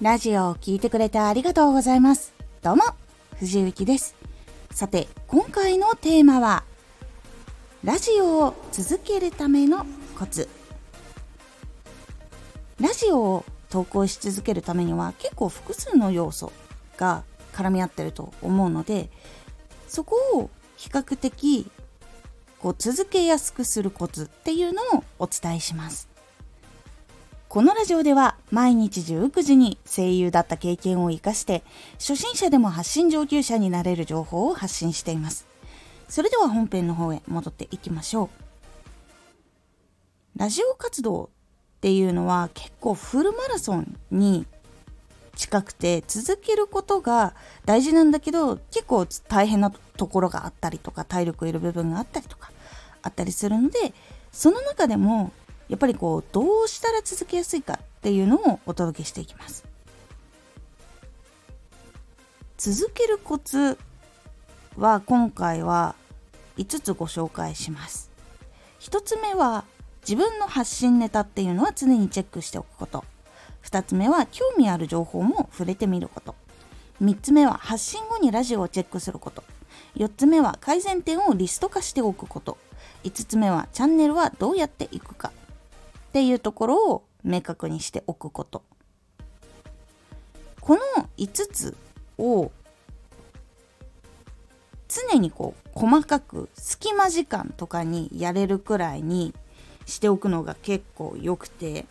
ラジオを聴いてくれてありがとうございます。どうも、藤幸です。さて、今回のテーマは、ラジオを続けるためのコツ。ラジオを投稿し続けるためには結構複数の要素が絡み合ってると思うので、そこを比較的こう続けやすくするコツっていうのをお伝えします。このラジオでは毎日19時に声優だった経験を活かして初心者でも発信上級者になれる情報を発信しています。それでは本編の方へ戻っていきましょう。ラジオ活動っていうのは結構フルマラソンに近くて続けることが大事なんだけど結構大変なところがあったりとか体力いる部分があったりとかあったりするのでその中でもやっぱりこうどうしたら続けやすいかっていうのをお届けしていきます。続けるコツは今回は5つご紹介します。1つ目は自分の発信ネタっていうのは常にチェックしておくこと。2つ目は興味ある情報も触れてみること。3つ目は発信後にラジオをチェックすること。4つ目は改善点をリスト化しておくこと。5つ目はチャンネルはどうやっていくか。っていうところを明確にしておくこと。この5つを常にこう細かく隙間時間とかにやれるくらいにしておくのが結構良くて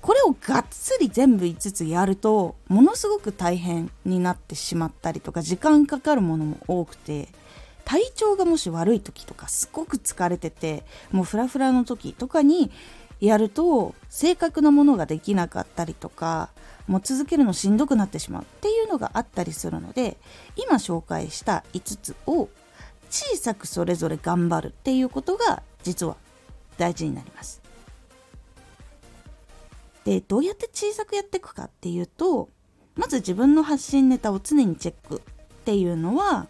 これをがっつり全部5つやるとものすごく大変になってしまったりとか時間かかるものも多くて体調がもし悪い時とかすごく疲れててもうフラフラの時とかにやると正確なものができなかったりとかもう続けるのしんどくなってしまうっていうのがあったりするので今紹介した5つを小さくそれぞれ頑張るっていうことが実は大事になります。でどうやって小さくやっていくかっていうとまず自分の発信ネタを常にチェックっていうのは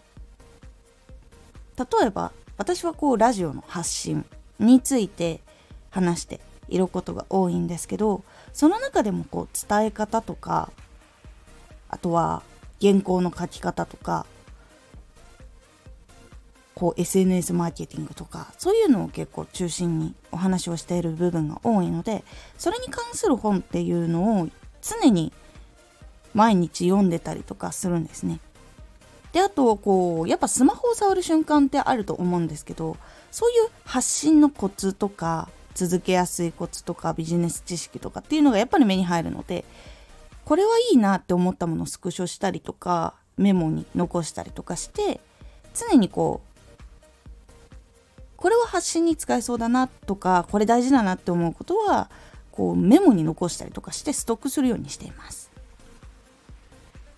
例えば私はこうラジオの発信について話していることが多いんですけどその中でもこう伝え方とかあとは原稿の書き方とかこう SNS マーケティングとかそういうのを結構中心にお話をしている部分が多いのでそれに関する本っていうのを常に毎日読んでたりとかするんですね。であとこうやっぱスマホを触る瞬間ってあると思うんですけどそういう発信のコツとか続けやすいコツとかビジネス知識とかっていうのがやっぱり目に入るのでこれはいいなって思ったものをスクショしたりとかメモに残したりとかして常にこうこれは発信に使えそうだなとかこれ大事だなって思うことはこうメモに残したりとかしてストックするようにしています。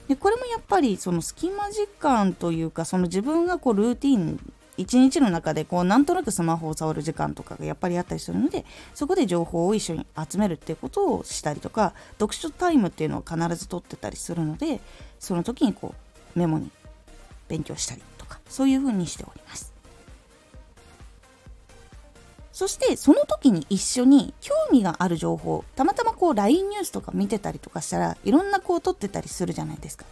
でこれもやっぱりその隙間時間というかその自分がこうルーティン一日の中でこうなんとなくスマホを触る時間とかがやっぱりあったりするのでそこで情報を一緒に集めるっていうことをしたりとか読書タイムっていうのを必ず取ってたりするのでその時にこうメモに勉強したりとかそういう風にしております。そしてその時に一緒に興味がある情報たまたまこう LINE ニュースとか見てたりとかしたらいろんなこう撮ってたりするじゃないですか。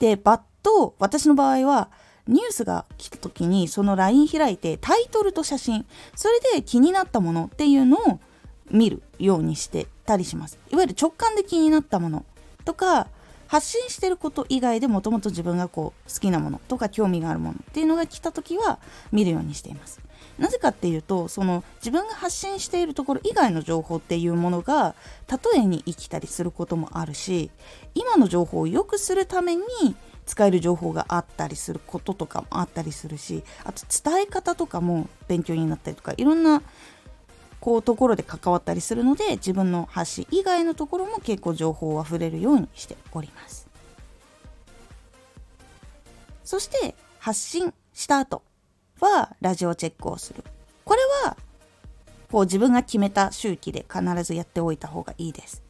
でバッと私の場合はニュースが来た時にその LINE 開いてタイトルと写真それで気になったものっていうのを見るようにしてたりします。いわゆる直感で気になったものとか発信してること以外でもともと自分がこう好きなものとか興味があるものっていうのが来た時は見るようにしています。なぜかっていうとその自分が発信しているところ以外の情報っていうものが例えに生きたりすることもあるし今の情報を良くするために使える情報があったりすることとかもあったりするしあと伝え方とかも勉強になったりとかいろんなこうところで関わったりするので自分の発信以外のところも結構情報あふれるようにしておりますそして発信した後はラジオチェックをする。これはこう自分が決めた周期で必ずやっておいた方がいいです。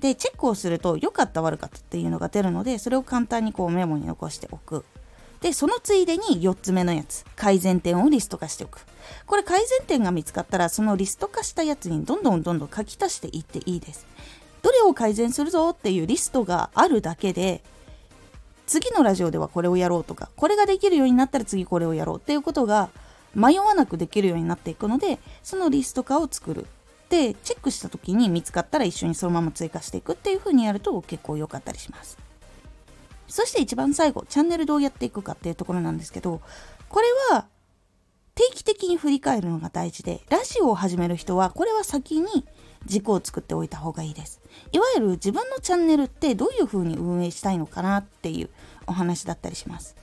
でチェックをすると良かった悪かったっていうのが出るのでそれを簡単にこうメモに残しておく。でそのついでに4つ目のやつ改善点をリスト化しておく。これ改善点が見つかったらそのリスト化したやつにどんどんどんどん書き足していっていいです。どれを改善するぞっていうリストがあるだけで次のラジオではこれをやろうとかこれができるようになったら次これをやろうっていうことが迷わなくできるようになっていくのでそのリスト化を作るでチェックした時に見つかったら一緒にそのまま追加していくっていう風にやると結構良かったりします。そして一番最後チャンネルどうやっていくかっていうところなんですけどこれは定期的に振り返るのが大事でラジオを始める人はこれは先に軸を作っておいた方がいいです。いわゆる自分のチャンネルってどういう風に運営したいのかなっていうお話だったりします。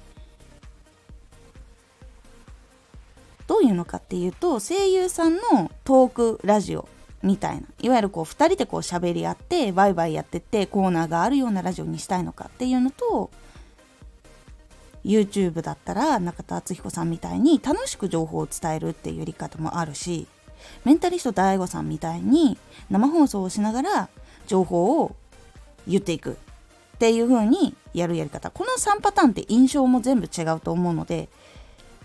どういうのかっていうと声優さんのトークラジオみたいな。いわゆるこう2人でこう喋り合ってワイワイやってってコーナーがあるようなラジオにしたいのかっていうのと YouTube だったら中田敦彦さんみたいに楽しく情報を伝えるっていうやり方もあるしメンタリスト DAIGO さんみたいに生放送をしながら情報を言っていく。っていう風にやるやり方。この3パターンって印象も全部違うと思うので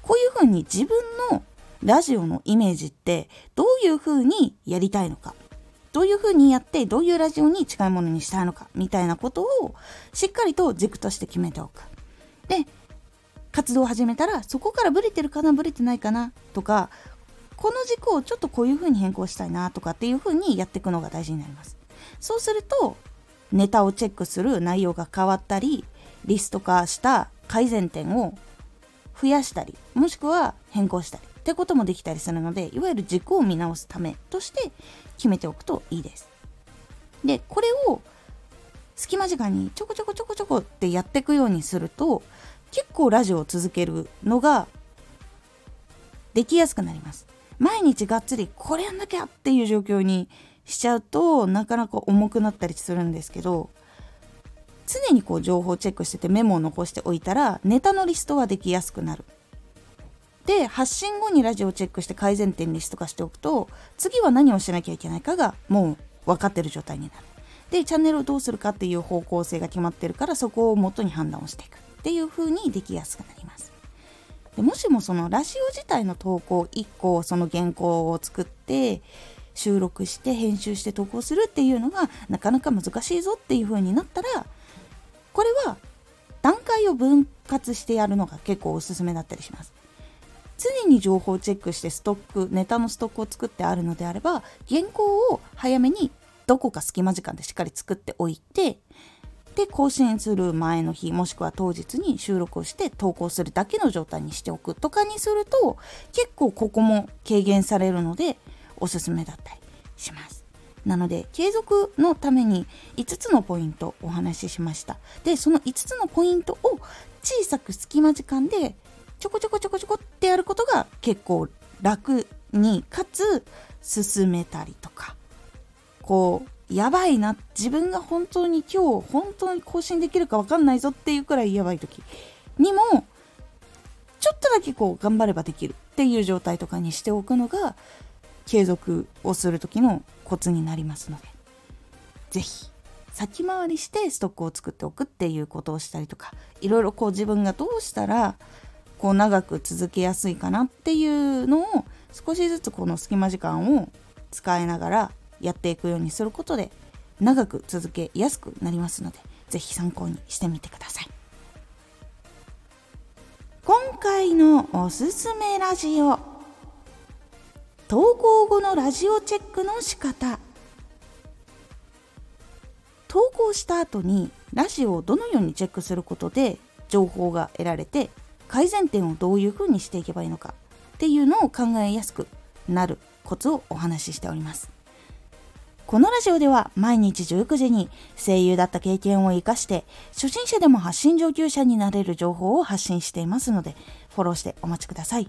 こういう風に自分のラジオのイメージってどういう風にやりたいのか？どういう風にやってどういうラジオに近いものにしたいのか？みたいなことをしっかりと軸として決めておく。で活動を始めたらそこからブレてるかなブレてないかなとかこの軸をちょっとこういう風に変更したいなとかっていう風にやっていくのが大事になります。そうするとネタをチェックする内容が変わったりリスト化した改善点を増やしたりもしくは変更したりってこともできたりするのでいわゆる軸を見直すためとして決めておくといいです。でこれを隙間時間にちょこちょこちょこちょこってやっていくようにすると結構ラジオを続けるのができやすくなります。毎日がっつりこれやんなきゃっていう状況にしちゃうとなかなか重くなったりするんですけど常にこう情報をチェックしててメモを残しておいたらネタのリストはできやすくなる。で発信後にラジオをチェックして改善点リスト化しておくと次は何をしなきゃいけないかがもう分かってる状態になる。でチャンネルをどうするかっていう方向性が決まってるからそこを元に判断をしていくっていう風にできやすくなります。でもしもそのラジオ自体の投稿1個その原稿を作って収録して編集して投稿するっていうのがなかなか難しいぞっていう風になったらこれは段階を分割してやるのが結構おすすめだったりします。常に情報をチェックしてストックネタのストックを作ってあるのであれば原稿を早めにどこか隙間時間でしっかり作っておいてで更新する前の日もしくは当日に収録をして投稿するだけの状態にしておくとかにすると結構ここも軽減されるのでおすすめだったりします。なので継続のために5つのポイントお話ししましたでその5つのポイントを小さく隙間時間でちょこちょこちょこちょこが結構楽にかつ進めたりとかこうやばいな自分が本当に今日本当に更新できるか分かんないぞっていうくらいやばい時にもちょっとだけこう頑張ればできるっていう状態とかにしておくのが継続をする時のコツになりますので是非先回りしてストックを作っておくっていうことをしたりとかいろいろこう自分がどうしたらこう長く続けやすいかなっていうのを少しずつこの隙間時間を使いながらやっていくようにすることで長く続けやすくなりますので是非参考にしてみてください。今回のおすすめラジオ投稿後のラジオチェックの仕方。投稿した後にラジオをどのようにチェックすることで情報が得られて改善点をどういうふうにしていけばいいのかっていうのを考えやすくなるコツをお話ししております。このラジオでは毎日19時に声優だった経験を生かして初心者でも発信上級者になれる情報を発信していますのでフォローしてお待ちください。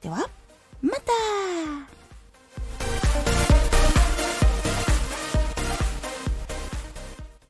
ではまた。